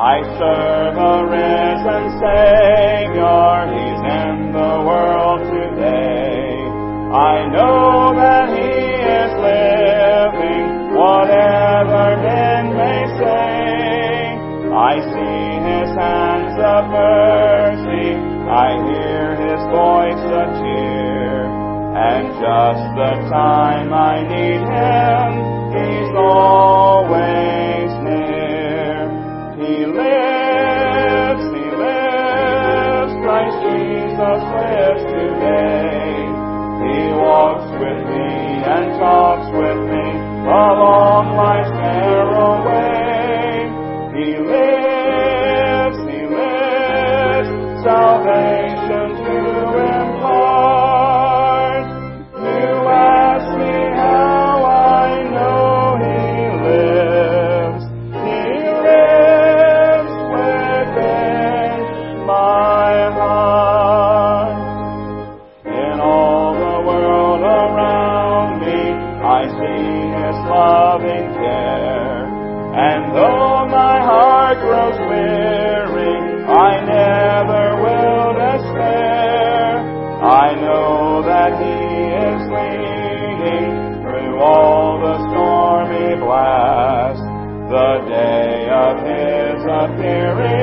I serve a risen Savior, He's in the world today. I know that He is living, whatever men may say. I see His hands of mercy, I hear His voice of cheer. And just the time I need Him, He's all. appearing.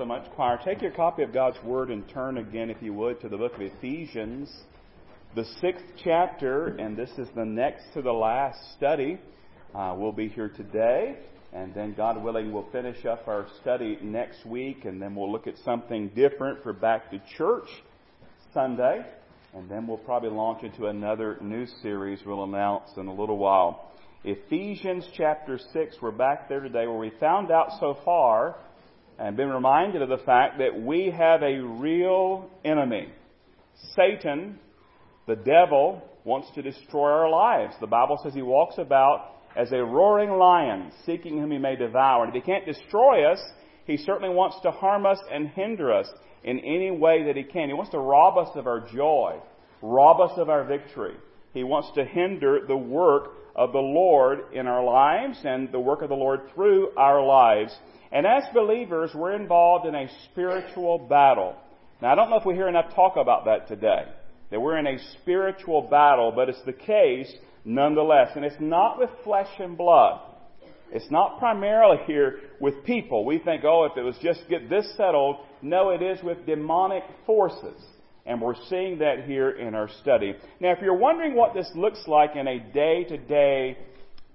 So much, choir. Take your copy of God's Word and turn again, if you would, to the book of Ephesians, the sixth chapter, and this is the next to the last study. Uh, we'll be here today, and then, God willing, we'll finish up our study next week, and then we'll look at something different for Back to Church Sunday, and then we'll probably launch into another new series we'll announce in a little while. Ephesians chapter 6, we're back there today where we found out so far and been reminded of the fact that we have a real enemy. Satan, the devil, wants to destroy our lives. The Bible says he walks about as a roaring lion, seeking whom he may devour. And if he can't destroy us, he certainly wants to harm us and hinder us in any way that he can. He wants to rob us of our joy, rob us of our victory. He wants to hinder the work of the Lord in our lives and the work of the Lord through our lives. And as believers, we're involved in a spiritual battle. Now, I don't know if we hear enough talk about that today, that we're in a spiritual battle, but it's the case nonetheless. And it's not with flesh and blood. It's not primarily here with people. We think, oh, if it was just get this settled. No, it is with demonic forces. And we're seeing that here in our study. Now, if you're wondering what this looks like in a day to day,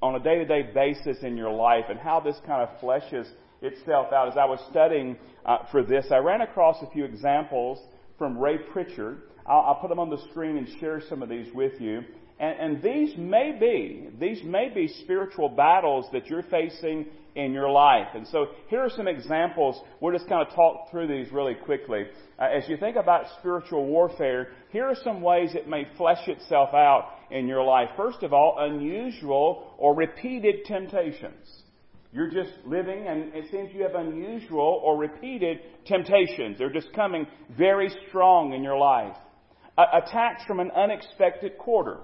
on a day to day basis in your life and how this kind of fleshes itself out. As I was studying uh, for this, I ran across a few examples from Ray Pritchard. I'll, I'll, put them on the screen and share some of these with you. And, and these may be, these may be spiritual battles that you're facing in your life. And so here are some examples. We'll just kind of talk through these really quickly. Uh, as you think about spiritual warfare, here are some ways it may flesh itself out in your life. First of all, unusual or repeated temptations. You're just living, and it seems you have unusual or repeated temptations. They're just coming very strong in your life. attacks from an unexpected quarter.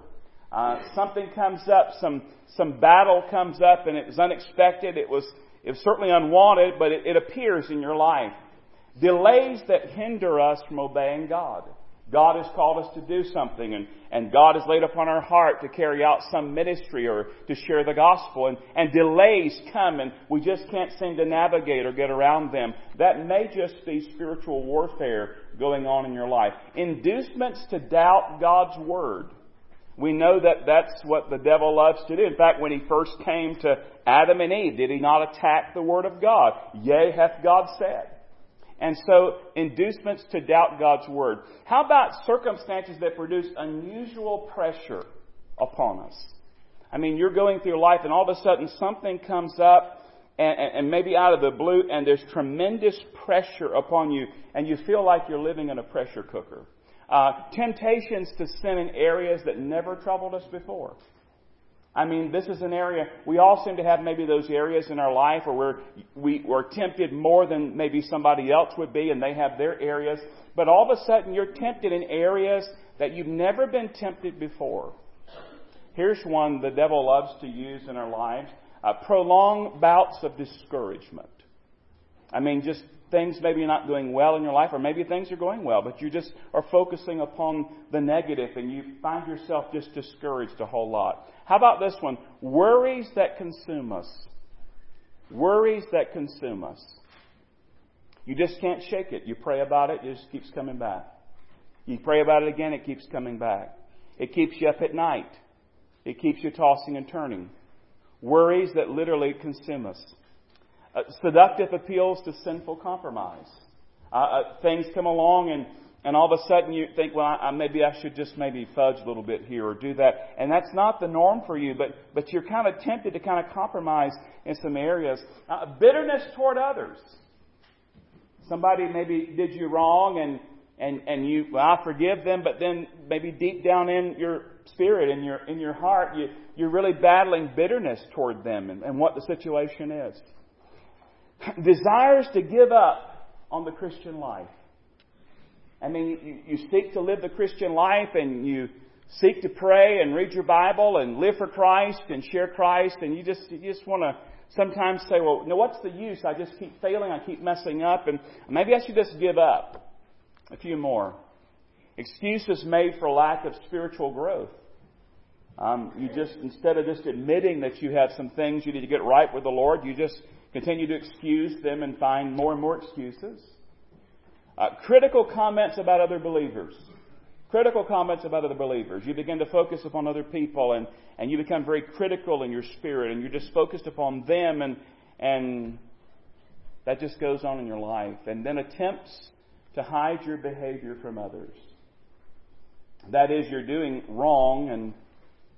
Uh, something comes up, some some battle comes up, and it was unexpected. It was it was certainly unwanted, but it, it appears in your life. Delays that hinder us from obeying God. God has called us to do something and, and God has laid upon our heart to carry out some ministry or to share the gospel and, and delays come and we just can't seem to navigate or get around them. That may just be spiritual warfare going on in your life. Inducements to doubt God's Word. We know that that's what the devil loves to do. In fact, when he first came to Adam and Eve, did he not attack the Word of God? Yea, hath God said. And so, inducements to doubt God's Word. How about circumstances that produce unusual pressure upon us? I mean, you're going through life and all of a sudden something comes up and, and, maybe out of the blue and there's tremendous pressure upon you and you feel like you're living in a pressure cooker. Uh, temptations to sin in areas that never troubled us before. I mean, this is an area, we all seem to have maybe those areas in our life where we're, we, we're tempted more than maybe somebody else would be and they have their areas. But all of a sudden you're tempted in areas that you've never been tempted before. Here's one the devil loves to use in our lives. Uh, prolonged bouts of discouragement. I mean, just things maybe not doing well in your life, or maybe things are going well, but you just are focusing upon the negative and you find yourself just discouraged a whole lot. How about this one? Worries that consume us. Worries that consume us. You just can't shake it. You pray about it, it just keeps coming back. You pray about it again, it keeps coming back. It keeps you up at night. It keeps you tossing and turning. Worries that literally consume us. Uh, seductive appeals to sinful compromise. Uh, uh, things come along and, and all of a sudden you think, well, I, maybe I should just maybe fudge a little bit here or do that. And that's not the norm for you, but, but you're kind of tempted to kind of compromise in some areas. Uh, bitterness toward others. Somebody maybe did you wrong and, and, and you, well, I forgive them, but then maybe deep down in your spirit, in your, in your heart, you, you're really battling bitterness toward them and, and what the situation is desires to give up on the Christian life. I mean, you, you seek to live the Christian life and you seek to pray and read your Bible and live for Christ and share Christ and you just, you just want to sometimes say, well, no, what's the use? I just keep failing, I keep messing up and maybe I should just give up. A few more. Excuses made for lack of spiritual growth. Um, you just, instead of just admitting that you have some things you need to get right with the Lord, you just continue to excuse them and find more and more excuses. Uh, critical comments about other believers. Critical comments about other believers. You begin to focus upon other people and, and you become very critical in your spirit and you're just focused upon them and, and that just goes on in your life. And then attempts to hide your behavior from others. That is, you're doing wrong and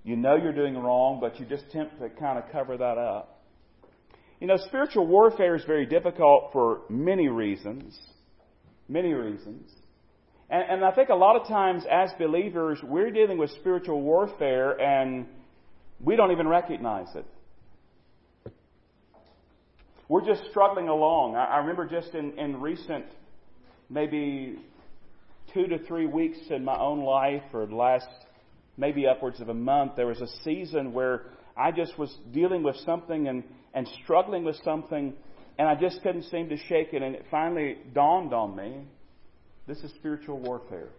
you know you're doing wrong, but you just attempt to kind of cover that up. You know, spiritual warfare is very difficult for many reasons. Many reasons. And, and I think a lot of times as believers, we're dealing with spiritual warfare and we don't even recognize it. We're just struggling along. I, I remember just in, in recent, maybe two to three weeks in my own life, or last maybe upwards of a month, there was a season where I just was dealing with something and, and struggling with something, and I just couldn't seem to shake it. And it finally dawned on me this is spiritual warfare.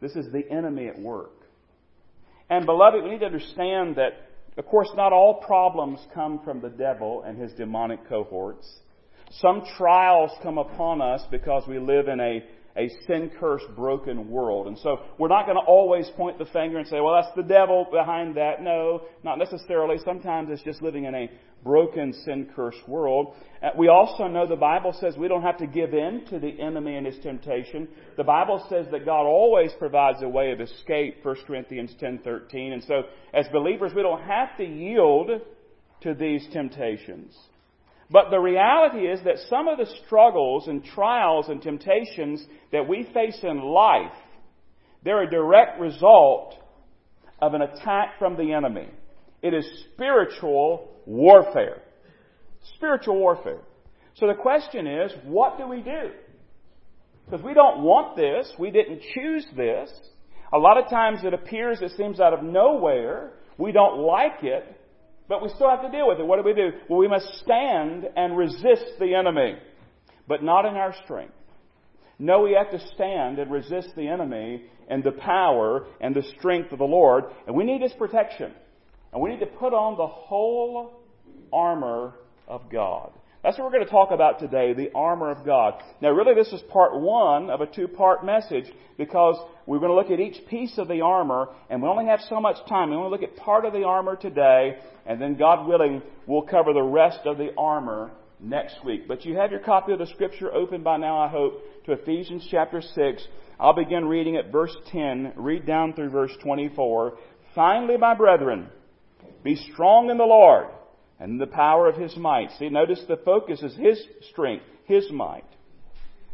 This is the enemy at work. And, beloved, we need to understand that, of course, not all problems come from the devil and his demonic cohorts. Some trials come upon us because we live in a a sin cursed, broken world. And so we're not going to always point the finger and say, well, that's the devil behind that. No, not necessarily. Sometimes it's just living in a broken, sin cursed world. Uh, we also know the Bible says we don't have to give in to the enemy and his temptation. The Bible says that God always provides a way of escape, 1 Corinthians 10:13. And so as believers, we don't have to yield to these temptations. But the reality is that some of the struggles and trials and temptations that we face in life, they're a direct result of an attack from the enemy. It is spiritual warfare. Spiritual warfare. So the question is, what do we do? Because we don't want this. We didn't choose this. A lot of times it appears it seems out of nowhere. We don't like it. But we still have to deal with it. What do we do? Well, we must stand and resist the enemy, but not in our strength. No, we have to stand and resist the enemy in the power and the strength of the Lord, and we need His protection. And we need to put on the whole armor of God. That's what we're going to talk about today, the armor of God. Now, really, this is part one of a two part message because we're going to look at each piece of the armor, and we only have so much time. We to look at part of the armor today, and then, God willing, we'll cover the rest of the armor next week. But you have your copy of the scripture open by now, I hope, to Ephesians chapter 6. I'll begin reading at verse 10, read down through verse 24. Finally, my brethren, be strong in the Lord and in the power of his might. See, notice the focus is his strength, his might.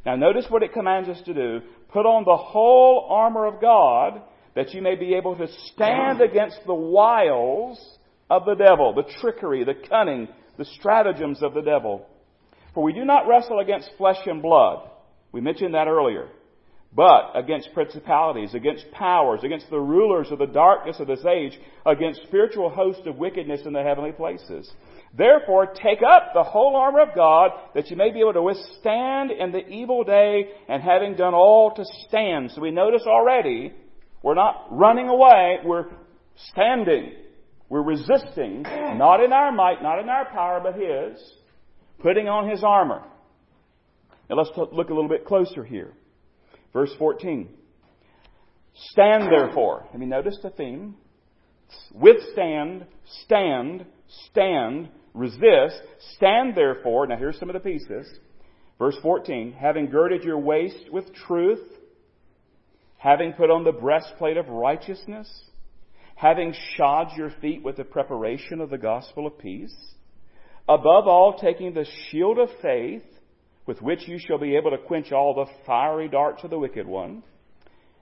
Now notice what it commands us to do. Put on the whole armor of God that you may be able to stand against the wiles of the devil, the trickery, the cunning, the stratagems of the devil. For we do not wrestle against flesh and blood. We mentioned that earlier but against principalities, against powers, against the rulers of the darkness of this age, against spiritual hosts of wickedness in the heavenly places. Therefore, take up the whole armor of God that you may be able to withstand in the evil day and having done all to stand. So we notice already, we're not running away, we're standing. We're resisting, not in our might, not in our power, but His, putting on His armor. Now let's look a little bit closer here. Verse 14. Stand therefore. Have you noticed the theme? Withstand, stand, stand, resist, stand therefore. Now here's some of the pieces. Verse 14. Having girded your waist with truth, having put on the breastplate of righteousness, having shod your feet with the preparation of the gospel of peace, above all taking the shield of faith, with which you shall be able to quench all the fiery darts of the wicked one,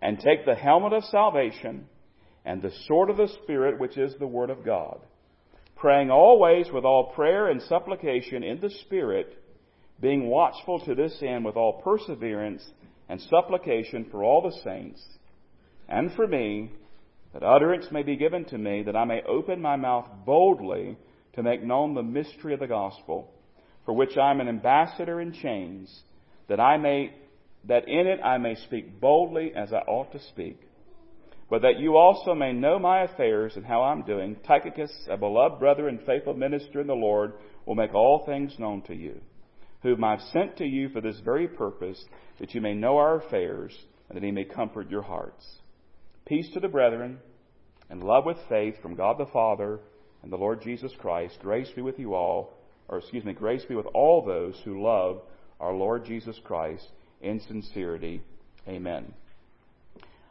and take the helmet of salvation and the sword of the Spirit, which is the Word of God, praying always with all prayer and supplication in the Spirit, being watchful to this end with all perseverance and supplication for all the saints, and for me, that utterance may be given to me, that I may open my mouth boldly to make known the mystery of the gospel for which I am an ambassador in chains, that I may that in it I may speak boldly as I ought to speak. but that you also may know my affairs and how I'm doing, Tychicus, a beloved brother and faithful minister in the Lord, will make all things known to you, whom I've sent to you for this very purpose, that you may know our affairs, and that he may comfort your hearts. Peace to the brethren, and love with faith from God the Father and the Lord Jesus Christ. Grace be with you all, or excuse me, grace be with all those who love our Lord Jesus Christ in sincerity. Amen.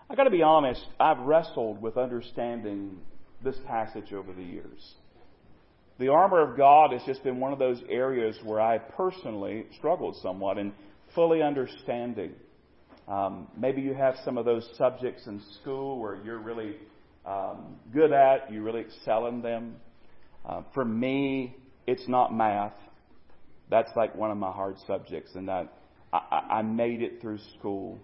I got to be honest, I've wrestled with understanding this passage over the years. The armor of God has just been one of those areas where I personally struggled somewhat in fully understanding. Um, maybe you have some of those subjects in school where you're really um, good at, you really excel in them. Uh, for me, it's not math. That's like one of my hard subjects, and that I, I made it through school.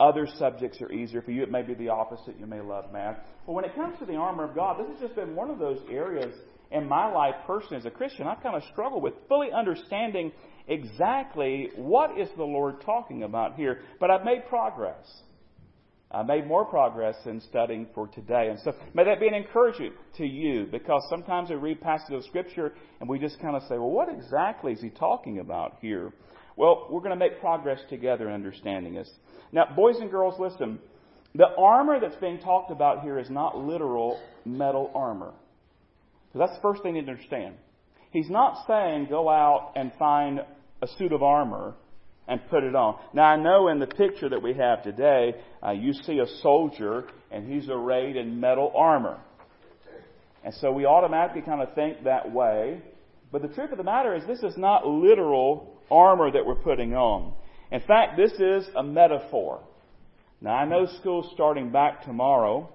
Other subjects are easier for you. It may be the opposite. You may love math. But when it comes to the armor of God, this has just been one of those areas in my life personally as a Christian. I've kind of struggled with fully understanding exactly what is the Lord talking about here. But I've made progress. I made more progress in studying for today. And so may that be an encouragement to you because sometimes we read passages of Scripture and we just kind of say, well, what exactly is he talking about here? Well, we're going to make progress together in understanding this. Now, boys and girls, listen. The armor that's being talked about here is not literal metal armor. That's the first thing you need to understand. He's not saying go out and find a suit of armor and put it on. Now I know in the picture that we have today, uh, you see a soldier and he's arrayed in metal armor. And so we automatically kind of think that way. But the truth of the matter is this is not literal armor that we're putting on. In fact, this is a metaphor. Now, I know school's starting back tomorrow,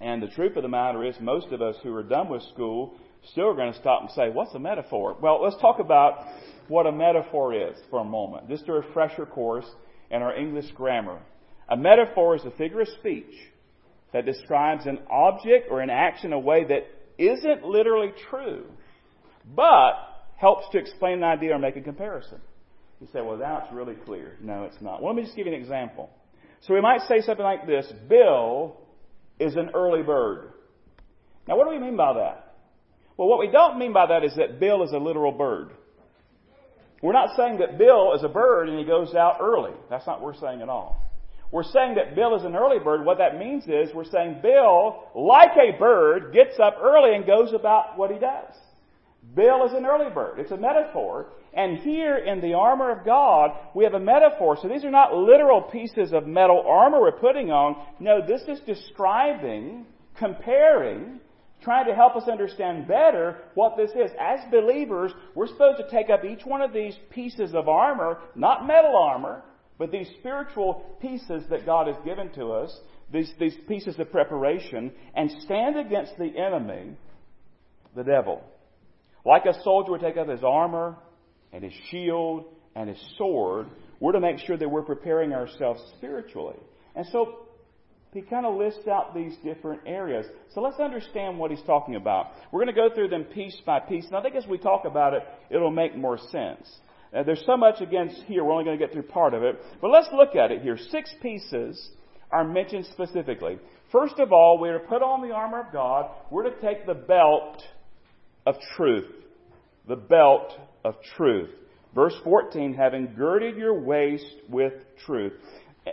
and the truth of the matter is, most of us who are done with school still are going to stop and say, What's a metaphor? Well, let's talk about what a metaphor is for a moment. Just a refresher course in our English grammar. A metaphor is a figure of speech that describes an object or an action in a way that isn't literally true, but helps to explain an idea or make a comparison. You say, well, now it's really clear. No, it's not. Well, let me just give you an example. So we might say something like this Bill is an early bird. Now, what do we mean by that? Well, what we don't mean by that is that Bill is a literal bird. We're not saying that Bill is a bird and he goes out early. That's not what we're saying at all. We're saying that Bill is an early bird. What that means is we're saying Bill, like a bird, gets up early and goes about what he does. Bill is an early bird. It's a metaphor. And here in the armor of God, we have a metaphor. So these are not literal pieces of metal armor we're putting on. No, this is describing, comparing, trying to help us understand better what this is. As believers, we're supposed to take up each one of these pieces of armor, not metal armor, but these spiritual pieces that God has given to us, these, these pieces of preparation, and stand against the enemy, the devil. Like a soldier would take up his armor and his shield and his sword, we're to make sure that we're preparing ourselves spiritually. And so he kind of lists out these different areas. So let's understand what he's talking about. We're going to go through them piece by piece, and I think as we talk about it, it'll make more sense. Uh, there's so much against here, we're only going to get through part of it. But let's look at it here. Six pieces are mentioned specifically. First of all, we're to put on the armor of God. We're to take the belt of truth. The belt of truth. Verse 14, having girded your waist with truth.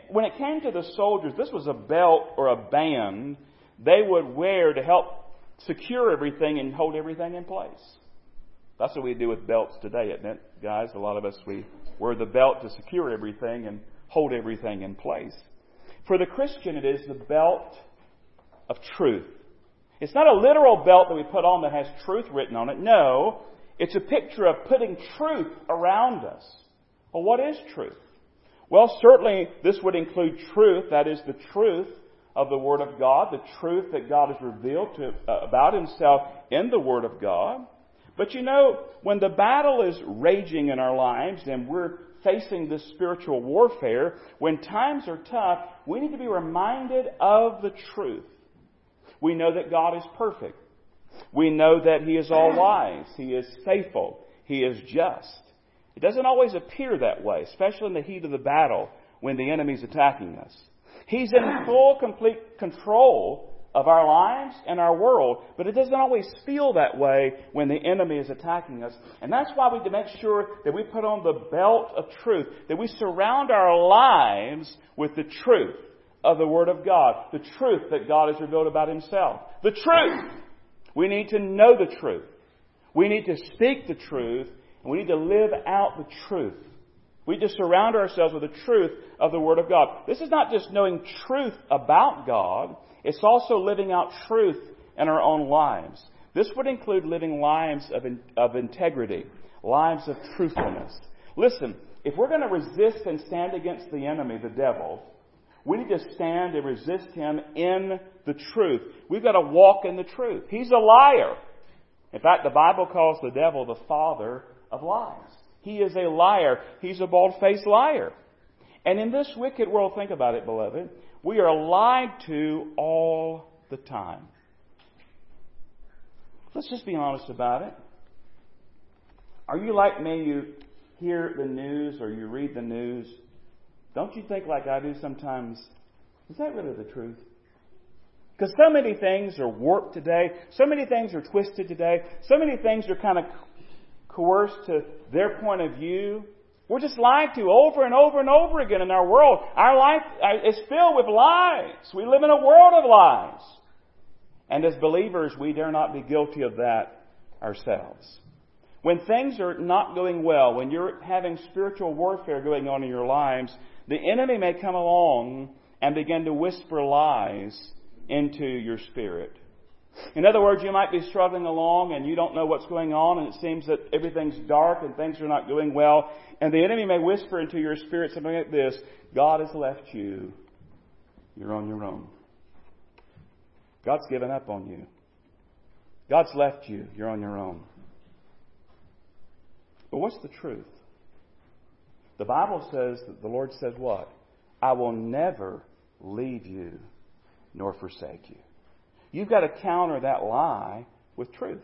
When it came to the soldiers, this was a belt or a band they would wear to help secure everything and hold everything in place. That's what we do with belts today, isn't it, guys? A lot of us, we wear the belt to secure everything and hold everything in place. For the Christian, it is the belt of truth. It's not a literal belt that we put on that has truth written on it. No, it's a picture of putting truth around us. Well, what is truth? Well, certainly this would include truth, that is the truth of the Word of God, the truth that God has revealed to, uh, about Himself in the Word of God. But you know, when the battle is raging in our lives and we're facing this spiritual warfare, when times are tough, we need to be reminded of the truth. We know that God is perfect. We know that He is all wise. He is faithful. He is just. It doesn't always appear that way, especially in the heat of the battle when the enemy's attacking us. He's in full, complete control of our lives and our world, but it doesn't always feel that way when the enemy is attacking us. And that's why we make sure that we put on the belt of truth, that we surround our lives with the truth of the Word of God, the truth that God has revealed about Himself. The truth! We need to know the truth. We need to speak the truth, and we need to live out the truth. We just surround ourselves with the truth of the Word of God. This is not just knowing truth about God, it's also living out truth in our own lives. This would include living lives of, in, of integrity, lives of truthfulness. Listen, if we're going to resist and stand against the enemy, the devil, we need to stand and resist him in the truth. We've got to walk in the truth. He's a liar. In fact, the Bible calls the devil the father of lies. He is a liar. He's a bald faced liar. And in this wicked world, think about it, beloved, we are lied to all the time. Let's just be honest about it. Are you like me? You hear the news or you read the news. Don't you think, like I do sometimes, is that really the truth? Because so many things are warped today, so many things are twisted today, so many things are kind of coerced to their point of view. We're just lied to over and over and over again in our world. Our life uh, is filled with lies. We live in a world of lies. And as believers, we dare not be guilty of that ourselves. When things are not going well, when you're having spiritual warfare going on in your lives, the enemy may come along and begin to whisper lies into your spirit. In other words, you might be struggling along and you don't know what's going on and it seems that everything's dark and things are not going well. And the enemy may whisper into your spirit something like this God has left you. You're on your own. God's given up on you. God's left you. You're on your own. But what's the truth? The Bible says that the Lord says what? I will never leave you nor forsake you. You've got to counter that lie with truth.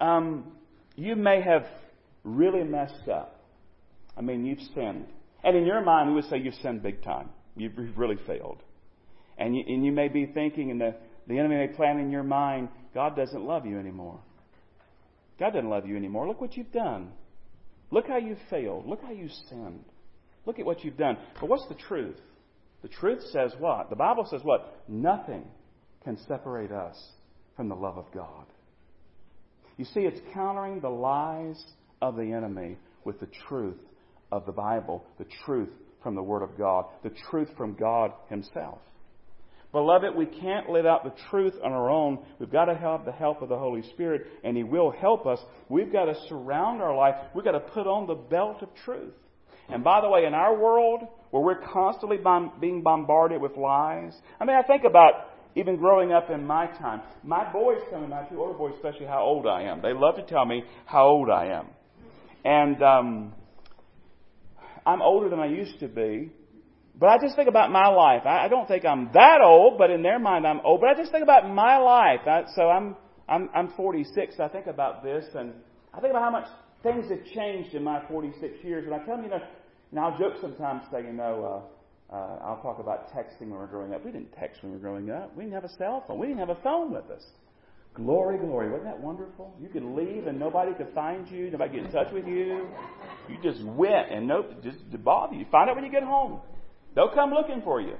Um, you may have really messed up. I mean, you've sinned. And in your mind, we would say you've sinned big time. You've really failed. And you, and you may be thinking, and the, the enemy may plan in your mind, God doesn't love you anymore. God doesn't love you anymore. Look what you've done. Look how you've failed. Look how you've sinned. Look at what you've done. But what's the truth? The truth says what? The Bible says what? Nothing can separate us from the love of God. You see, it's countering the lies of the enemy with the truth of the Bible, the truth from the Word of God, the truth from God Himself. Beloved, we can't live out the truth on our own. We've got to have the help of the Holy Spirit, and He will help us. We've got to surround our life. We've got to put on the belt of truth. And by the way, in our world, where we're constantly being bombarded with lies, I mean, I think about even growing up in my time. My boys tell me, my two older boys especially, how old I am. They love to tell me how old I am. And um, I'm older than I used to be. But I just think about my life. I, I don't think I'm that old, but in their mind I'm old. But I just think about my life. I, so I'm, I'm, I'm 46. I think about this, and I think about how much things have changed in my 46 years. And I tell them, you know, and I'll joke sometimes, say, you know, uh, uh, I'll talk about texting when we were growing up. We didn't text when we were growing up. We didn't have a cell phone. We didn't have a phone with us. Glory, glory. Wasn't that wonderful? You could leave and nobody could find you. Nobody get in touch with you. You just went and no, just to bother you. Find out when you get home. They'll come looking for you.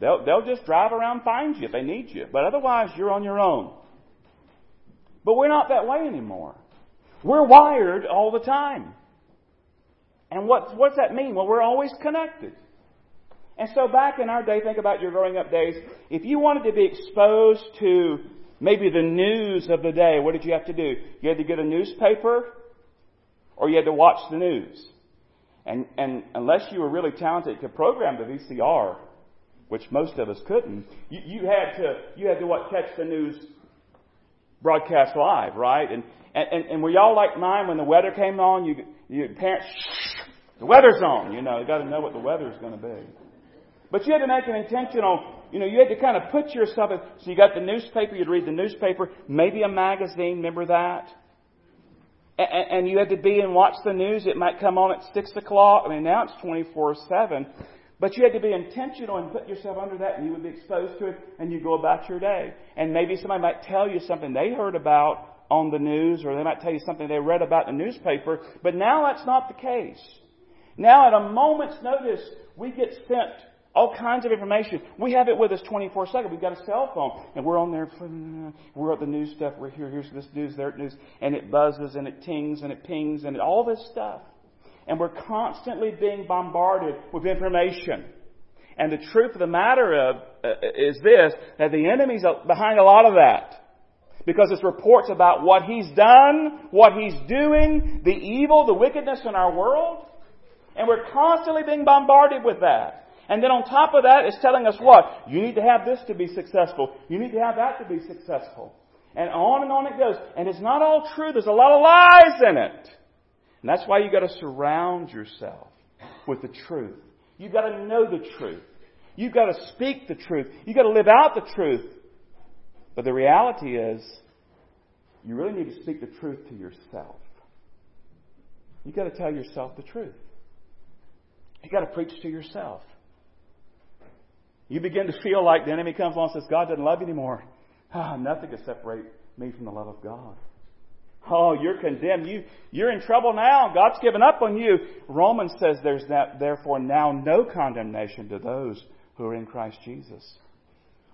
They'll, they'll just drive around find you if they need you. But otherwise, you're on your own. But we're not that way anymore. We're wired all the time. And what, what's that mean? Well, we're always connected. And so back in our day, think about your growing up days, if you wanted to be exposed to maybe the news of the day, what did you have to do? You had to get a newspaper or you had to watch the news. And, and unless you were really talented to program the VCR, which most of us couldn't, you, you had to you had to what catch the news broadcast live, right? And and, and were y'all like mine when the weather came on? You you parents, the weather's on. You know, you got to know what the weather's to be. But you had to make an intentional. You know, you had to kind of put yourself. In, so you got the newspaper. You'd read the newspaper, maybe a magazine. Remember that? and, and you had to be and watch the news. It might come on at six o'clock. I mean, now it's twenty four seven. But you had to be intentional and put yourself under that, and you would be exposed to it, and you go about your day. And maybe somebody might tell you something they heard about on the news, or they might tell you something they read about in the newspaper, but now that's not the case. Now, at a moment's notice, we get sent all kinds of information. We have it with us 24 7. We've got a cell phone, and we're on there. We're at the news stuff. We're here. Here's this news, there news, and it buzzes and it tings and it pings and all this stuff. And we're constantly being bombarded with information. And the truth of the matter of, uh, is this, that the enemy's behind a lot of that. Because it's reports about what he's done, what he's doing, the evil, the wickedness in our world. And we're constantly being bombarded with that. And then on top of that, it's telling us what? You need to have this to be successful. You need to have that to be successful. And on and on it goes. And it's not all true. There's a lot of lies in it. And that's why you've got to surround yourself with the truth. You've got to know the truth. You've got to speak the truth. You've got to live out the truth. But the reality is, you really need to speak the truth to yourself. You've got to tell yourself the truth. You've got to preach to yourself. You begin to feel like the enemy comes along and says, God doesn't love you anymore. Ah, nothing can separate me from the love of God. Oh, you're condemned. You, you're in trouble now. God's given up on you. Romans says there's that, therefore now no condemnation to those who are in Christ Jesus.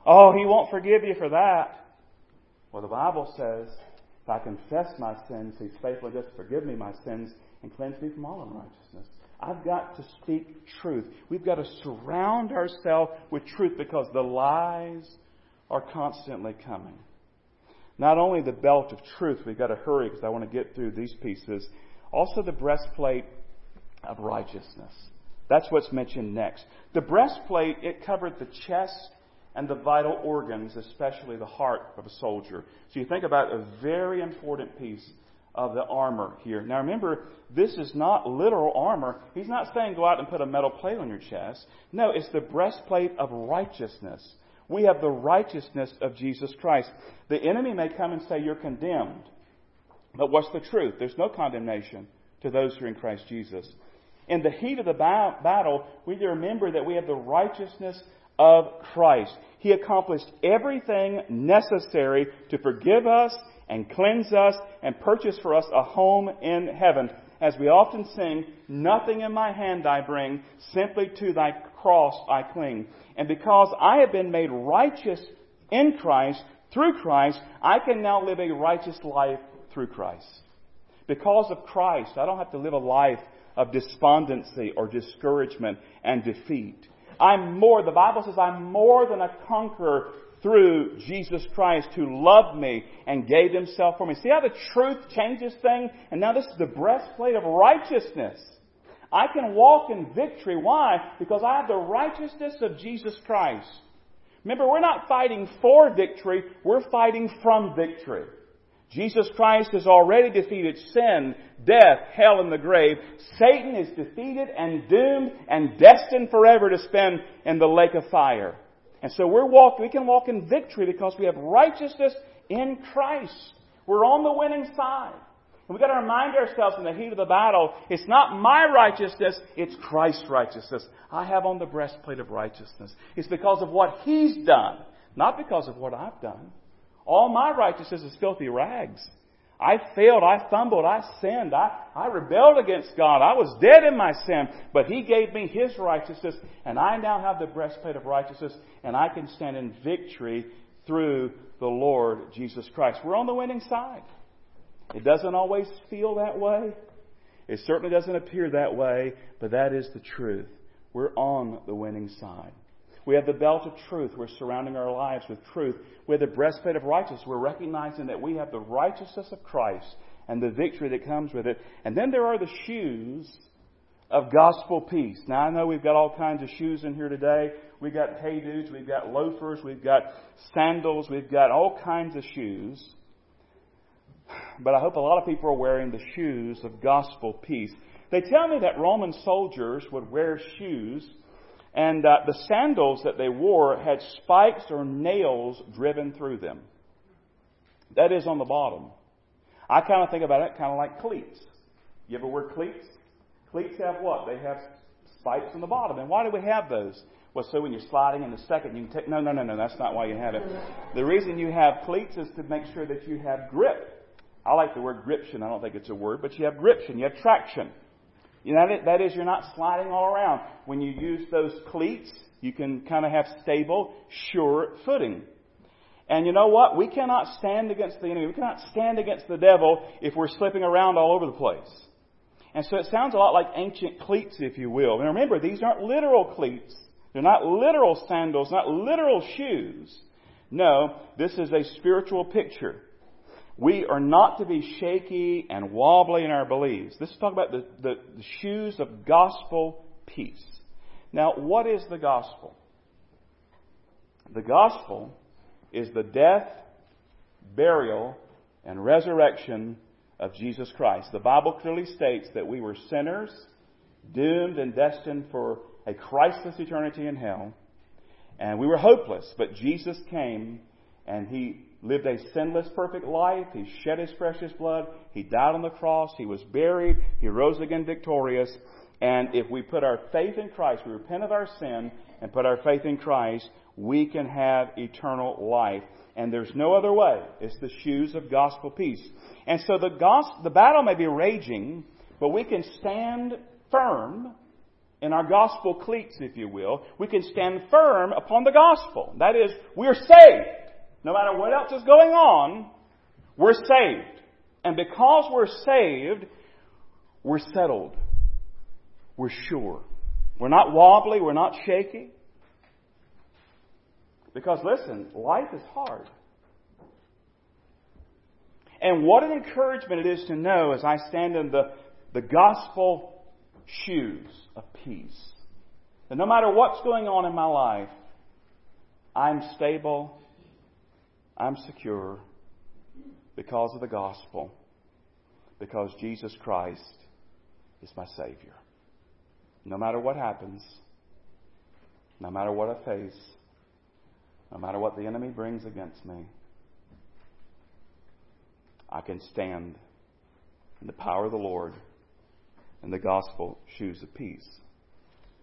Oh, He won't forgive you for that. Well, the Bible says, if I confess my sins, He's faithful just to forgive me my sins and cleanse me from all unrighteousness. I've got to speak truth. We've got to surround ourselves with truth because the lies are constantly coming. Not only the belt of truth, we've got to hurry because I want to get through these pieces. Also the breastplate of righteousness. That's what's mentioned next. The breastplate, it covered the chest and the vital organs, especially the heart of a soldier. So you think about a very important piece of the armor here. Now remember, this is not literal armor. He's not saying go out and put a metal plate on your chest. No, it's the breastplate of righteousness. We have the righteousness of Jesus Christ. The enemy may come and say you're condemned. But what's the truth? There's no condemnation to those who are in Christ Jesus. In the heat of the battle, we remember that we have the righteousness of Christ. He accomplished everything necessary to forgive us and cleanse us and purchase for us a home in heaven. As we often sing, nothing in my hand I bring, simply to thy cross I cling. And because I have been made righteous in Christ, through Christ, I can now live a righteous life through Christ. Because of Christ, I don't have to live a life of despondency or discouragement and defeat. I'm more, the Bible says I'm more than a conqueror through Jesus Christ who loved me and gave himself for me. See how the truth changes things? And now this is the breastplate of righteousness. I can walk in victory. Why? Because I have the righteousness of Jesus Christ. Remember, we're not fighting for victory, we're fighting from victory. Jesus Christ has already defeated sin, death, hell, and the grave. Satan is defeated and doomed and destined forever to spend in the lake of fire. And so we're we can walk in victory because we have righteousness in Christ. We're on the winning side. And we've got to remind ourselves in the heat of the battle, it's not my righteousness, it's Christ's righteousness. I have on the breastplate of righteousness. It's because of what He's done, not because of what I've done. All my righteousness is filthy rags. I failed, I fumbled, I sinned, I, I rebelled against God. I was dead in my sin, but He gave me His righteousness, and I now have the breastplate of righteousness, and I can stand in victory through the Lord Jesus Christ. We're on the winning side. It doesn't always feel that way. It certainly doesn't appear that way, but that is the truth. We're on the winning side. We have the belt of truth. We're surrounding our lives with truth. We have the breastplate of righteousness. We're recognizing that we have the righteousness of Christ and the victory that comes with it. And then there are the shoes of gospel peace. Now I know we've got all kinds of shoes in here today. We've got hey dudes, we've got loafers, we've got sandals, we've got all kinds of shoes. But I hope a lot of people are wearing the shoes of gospel peace. They tell me that Roman soldiers would wear shoes and uh, the sandals that they wore had spikes or nails driven through them. That is on the bottom. I kind of think about it kind of like cleats. You ever wear cleats? Cleats have what? They have spikes on the bottom. And why do we have those? Well, so when you're sliding in the second, you can take. No, no, no, no. That's not why you have it. The reason you have cleats is to make sure that you have grip. I like the word gription. I don't think it's a word, but you have gription. You have traction. You know, that is, you're not sliding all around. When you use those cleats, you can kind of have stable, sure footing. And you know what? We cannot stand against the enemy. We cannot stand against the devil if we're slipping around all over the place. And so it sounds a lot like ancient cleats, if you will. And remember, these aren't literal cleats. They're not literal sandals, not literal shoes. No, this is a spiritual picture. We are not to be shaky and wobbly in our beliefs. This is talking about the, the, the shoes of gospel peace. Now, what is the gospel? The gospel is the death, burial, and resurrection of Jesus Christ. The Bible clearly states that we were sinners, doomed and destined for a Christless eternity in hell, and we were hopeless, but Jesus came and He lived a sinless, perfect life. He shed His precious blood. He died on the cross. He was buried. He rose again victorious. And if we put our faith in Christ, we repent of our sin and put our faith in Christ, we can have eternal life. And there's no other way. It's the shoes of gospel peace. And so the, gospel, the battle may be raging, but we can stand firm in our gospel cleats, if you will. We can stand firm upon the gospel. That is, we're saved. No matter what else is going on, we're saved. And because we're saved, we're settled. We're sure. We're not wobbly. We're not shaky. Because listen, life is hard. And what an encouragement it is to know as I stand in the, the gospel shoes of peace. That no matter what's going on in my life, I'm stable, I'm secure because of the gospel, because Jesus Christ is my Savior. No matter what happens, no matter what I face, no matter what the enemy brings against me, I can stand in the power of the Lord and the gospel shoes of peace.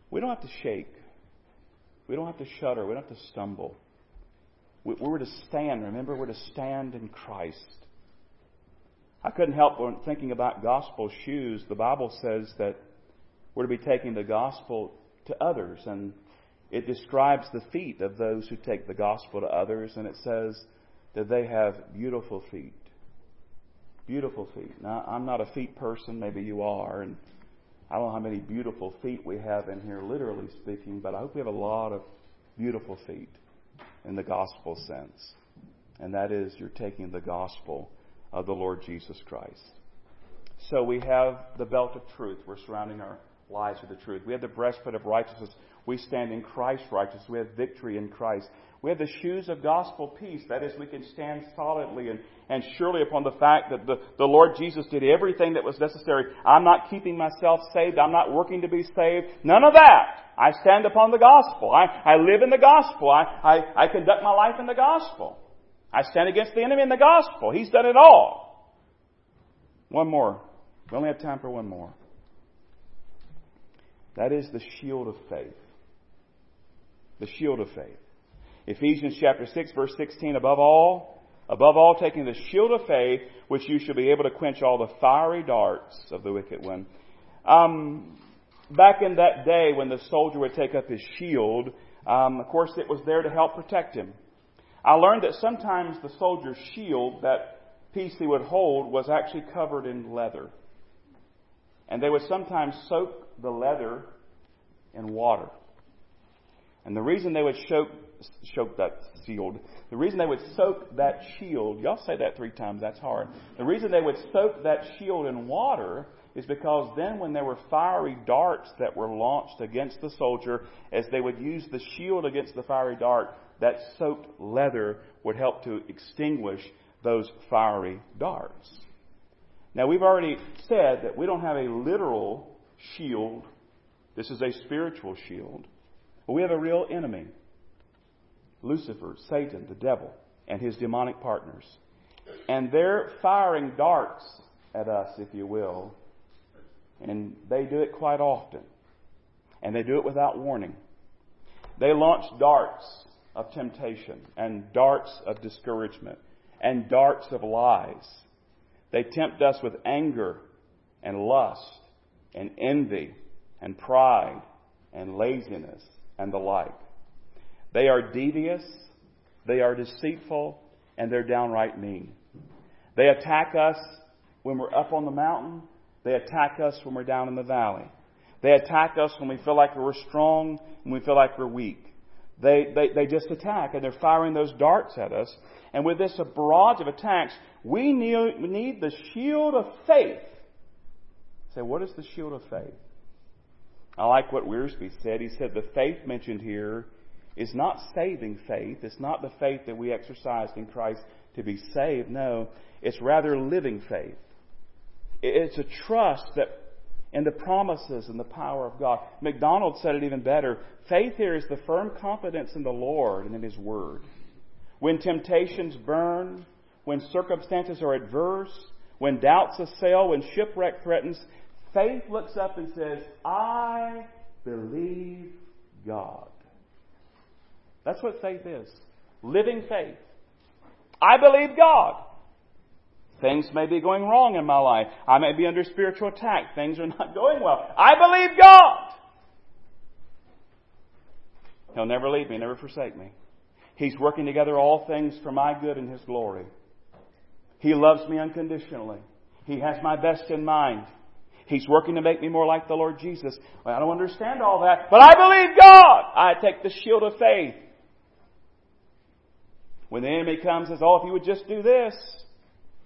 We don't have to shake. We don't have to shudder. We don't have to stumble. We're to stand. Remember, we're to stand in Christ. I couldn't help when thinking about gospel shoes. The Bible says that we're to be taking the gospel to others, and it describes the feet of those who take the gospel to others, and it says that they have beautiful feet. Beautiful feet. Now, I'm not a feet person. Maybe you are, and I don't know how many beautiful feet we have in here, literally speaking, but I hope we have a lot of beautiful feet in the gospel sense. And that is, you're taking the gospel of the Lord Jesus Christ. So we have the belt of truth. We're surrounding our lives with the truth. We have the breastplate of righteousness. We stand in Christ's righteousness. We have victory in Christ. We have the shoes of gospel peace. That is, we can stand solidly and, and surely upon the fact that the, the Lord Jesus did everything that was necessary. I'm not keeping myself saved. I'm not working to be saved. None of that. I stand upon the gospel. I, I live in the gospel. I, I, I conduct my life in the gospel. I stand against the enemy in the gospel. He's done it all. One more. We only have time for one more. That is the shield of faith. The shield of faith. Ephesians chapter 6 verse 16, above all, above all taking the shield of faith, which you shall be able to quench all the fiery darts of the wicked one. Um, back in that day when the soldier would take up his shield, um, of course it was there to help protect him. I learned that sometimes the soldier's shield, that piece he would hold, was actually covered in leather. And they would sometimes soak the leather in water. And the reason they would soak, soak that shield, the reason they would soak that shield, y'all say that three times, that's hard. The reason they would soak that shield in water is because then when there were fiery darts that were launched against the soldier, as they would use the shield against the fiery dart, that soaked leather would help to extinguish those fiery darts. Now we've already said that we don't have a literal shield. This is a spiritual shield. But we have a real enemy. Lucifer, Satan, the devil, and his demonic partners. And they're firing darts at us, if you will, and they do it quite often. and they do it without warning. They launch darts of temptation and darts of discouragement and darts of lies. They tempt us with anger and lust and envy and pride and laziness and the like. They are devious, they are deceitful, and they're downright mean. They attack us when we're up on the mountain. They attack us when we're down in the valley. They attack us when we feel like we're strong and we feel like we're weak. They, they, they just attack and they're firing those darts at us. And with this barrage of attacks, we need, we need the shield of faith. Say, what is the shield of faith? I like what Wiersbe said. He said the faith mentioned here is not saving faith. It's not the faith that we exercised in Christ to be saved. No, it's rather living faith. It's a trust that in the promises and the power of God. MacDonald said it even better. Faith here is the firm confidence in the Lord and in His Word. When temptations burn, when circumstances are adverse, when doubts assail, when shipwreck threatens, faith looks up and says, I believe God. That's what faith is. Living faith. I believe God. Things may be going wrong in my life. I may be under spiritual attack. Things are not going well. I believe God. He'll never leave me, never forsake me. He's working together all things for my good and His glory. He loves me unconditionally. He has my best in mind. He's working to make me more like the Lord Jesus. Well, I don't understand all that, but I believe God. I take the shield of faith. When the enemy comes and says, Oh, if you would just do this,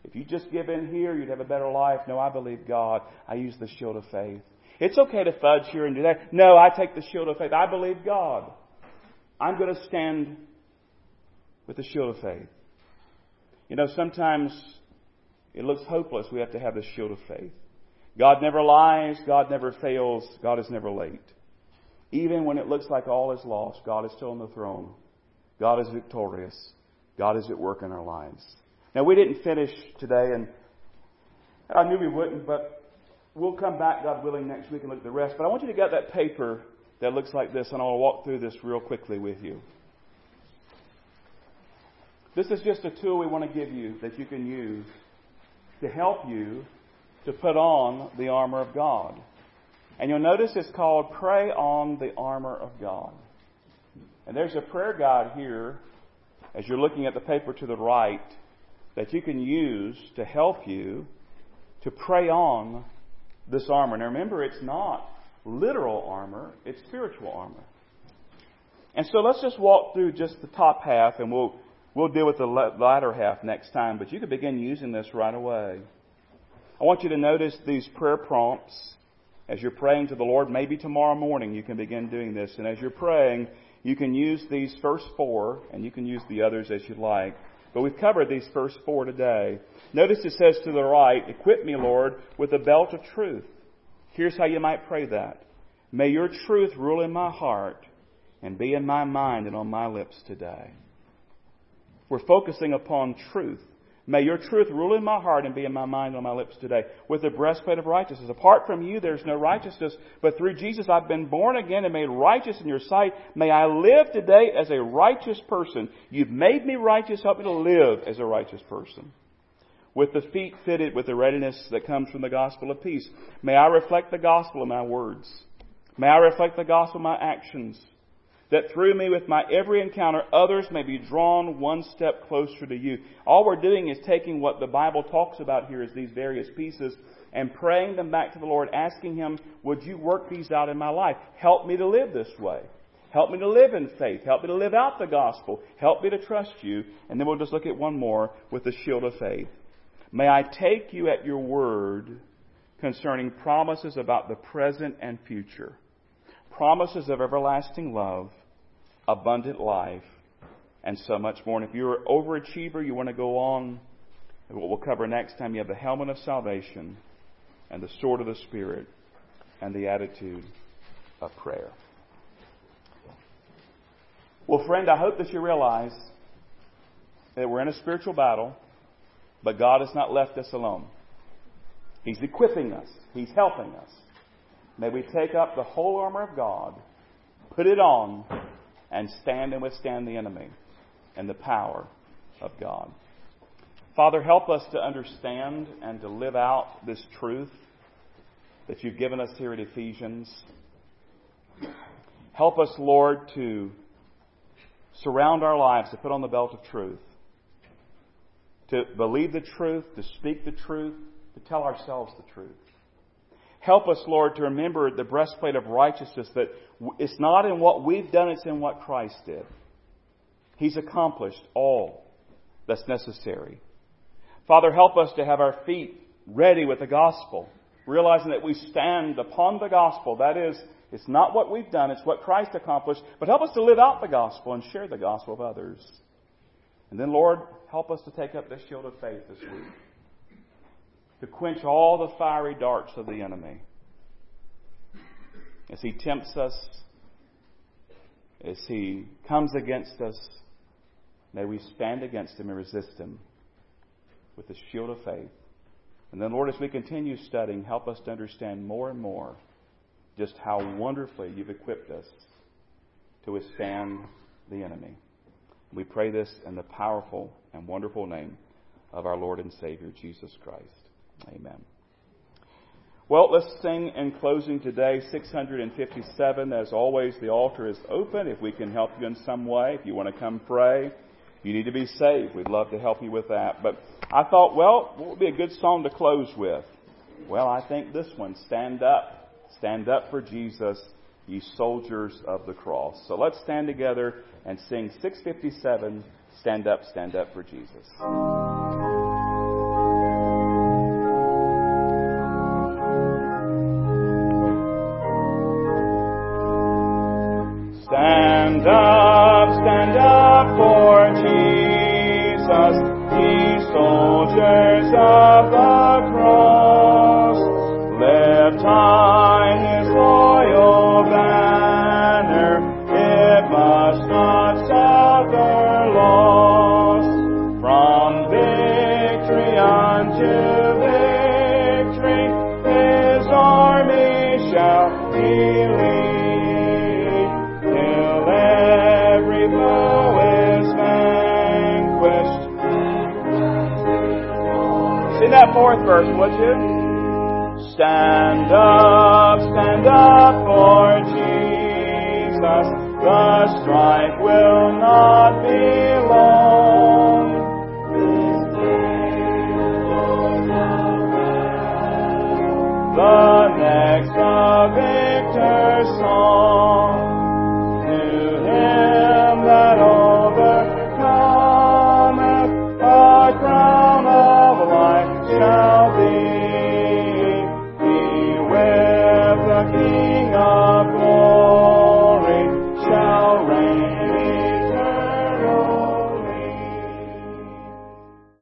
if you just give in here, you'd have a better life. No, I believe God. I use the shield of faith. It's okay to fudge here and do that. No, I take the shield of faith. I believe God. I'm going to stand with the shield of faith. You know, sometimes it looks hopeless. We have to have the shield of faith. God never lies. God never fails. God is never late. Even when it looks like all is lost, God is still on the throne. God is victorious. God is at work in our lives. Now, we didn't finish today, and I knew we wouldn't, but we'll come back, God willing, next week and look at the rest. But I want you to get that paper that looks like this, and I will walk through this real quickly with you. This is just a tool we want to give you that you can use to help you to put on the armor of God. And you'll notice it's called Pray on the Armor of God. And there's a prayer guide here as you're looking at the paper to the right that you can use to help you to pray on this armor. Now remember, it's not literal armor, it's spiritual armor. And so let's just walk through just the top half and we'll, we'll deal with the latter half next time, but you can begin using this right away. I want you to notice these prayer prompts as you're praying to the Lord. Maybe tomorrow morning you can begin doing this. And as you're praying, you can use these first four, and you can use the others as you like. But we've covered these first four today. Notice it says to the right, Equip me, Lord, with a belt of truth. Here's how you might pray that. May your truth rule in my heart and be in my mind and on my lips today. We're focusing upon truth. May your truth rule in my heart and be in my mind and on my lips today with the breastplate of righteousness. Apart from you, there's no righteousness, but through Jesus I've been born again and made righteous in your sight. May I live today as a righteous person. You've made me righteous. Help me to live as a righteous person. With the feet fitted with the readiness that comes from the gospel of peace. May I reflect the gospel in my words. May I reflect the gospel in my actions that through me with my every encounter, others may be drawn one step closer to you. All we're doing is taking what the Bible talks about here as these various pieces and praying them back to the Lord, asking Him, would you work these out in my life? Help me to live this way. Help me to live in faith. Help me to live out the gospel. Help me to trust you. And then we'll just look at one more with the shield of faith. May I take you at your word concerning promises about the present and future promises of everlasting love, abundant life, and so much more. And if you're an overachiever, you want to go on, what we'll cover next time, you have the helmet of salvation and the sword of the Spirit and the attitude of prayer. Well, friend, I hope that you realize that we're in a spiritual battle, but God has not left us alone. He's equipping us. He's helping us. May we take up the whole armor of God, put it on, and stand and withstand the enemy and the power of God. Father, help us to understand and to live out this truth that you've given us here at Ephesians. Help us, Lord, to surround our lives, to put on the belt of truth, to believe the truth, to speak the truth, to tell ourselves the truth. Help us, Lord, to remember the breastplate of righteousness that it's not in what we've done, it's in what Christ did. He's accomplished all that's necessary. Father, help us to have our feet ready with the gospel, realizing that we stand upon the gospel. That is, it's not what we've done, it's what Christ accomplished, but help us to live out the gospel and share the gospel with others. And then, Lord, help us to take up the shield of faith this week to quench all the fiery darts of the enemy. As he tempts us, as he comes against us, may we stand against him and resist him with the shield of faith. And then, Lord, as we continue studying, help us to understand more and more just how wonderfully you've equipped us to withstand the enemy. We pray this in the powerful and wonderful name of our Lord and Savior, Jesus Christ. Amen. Well, let's sing in closing today 657. As always, the altar is open if we can help you in some way. If you want to come pray, you need to be saved. We'd love to help you with that. But I thought, well, what would be a good song to close with? Well, I think this one, Stand Up. Stand Up for Jesus, ye soldiers of the cross. So let's stand together and sing 657, Stand Up, Stand Up for Jesus. Fourth verse, would you? Stand up, stand up for Jesus. The strife will not be long. The next the victor's song.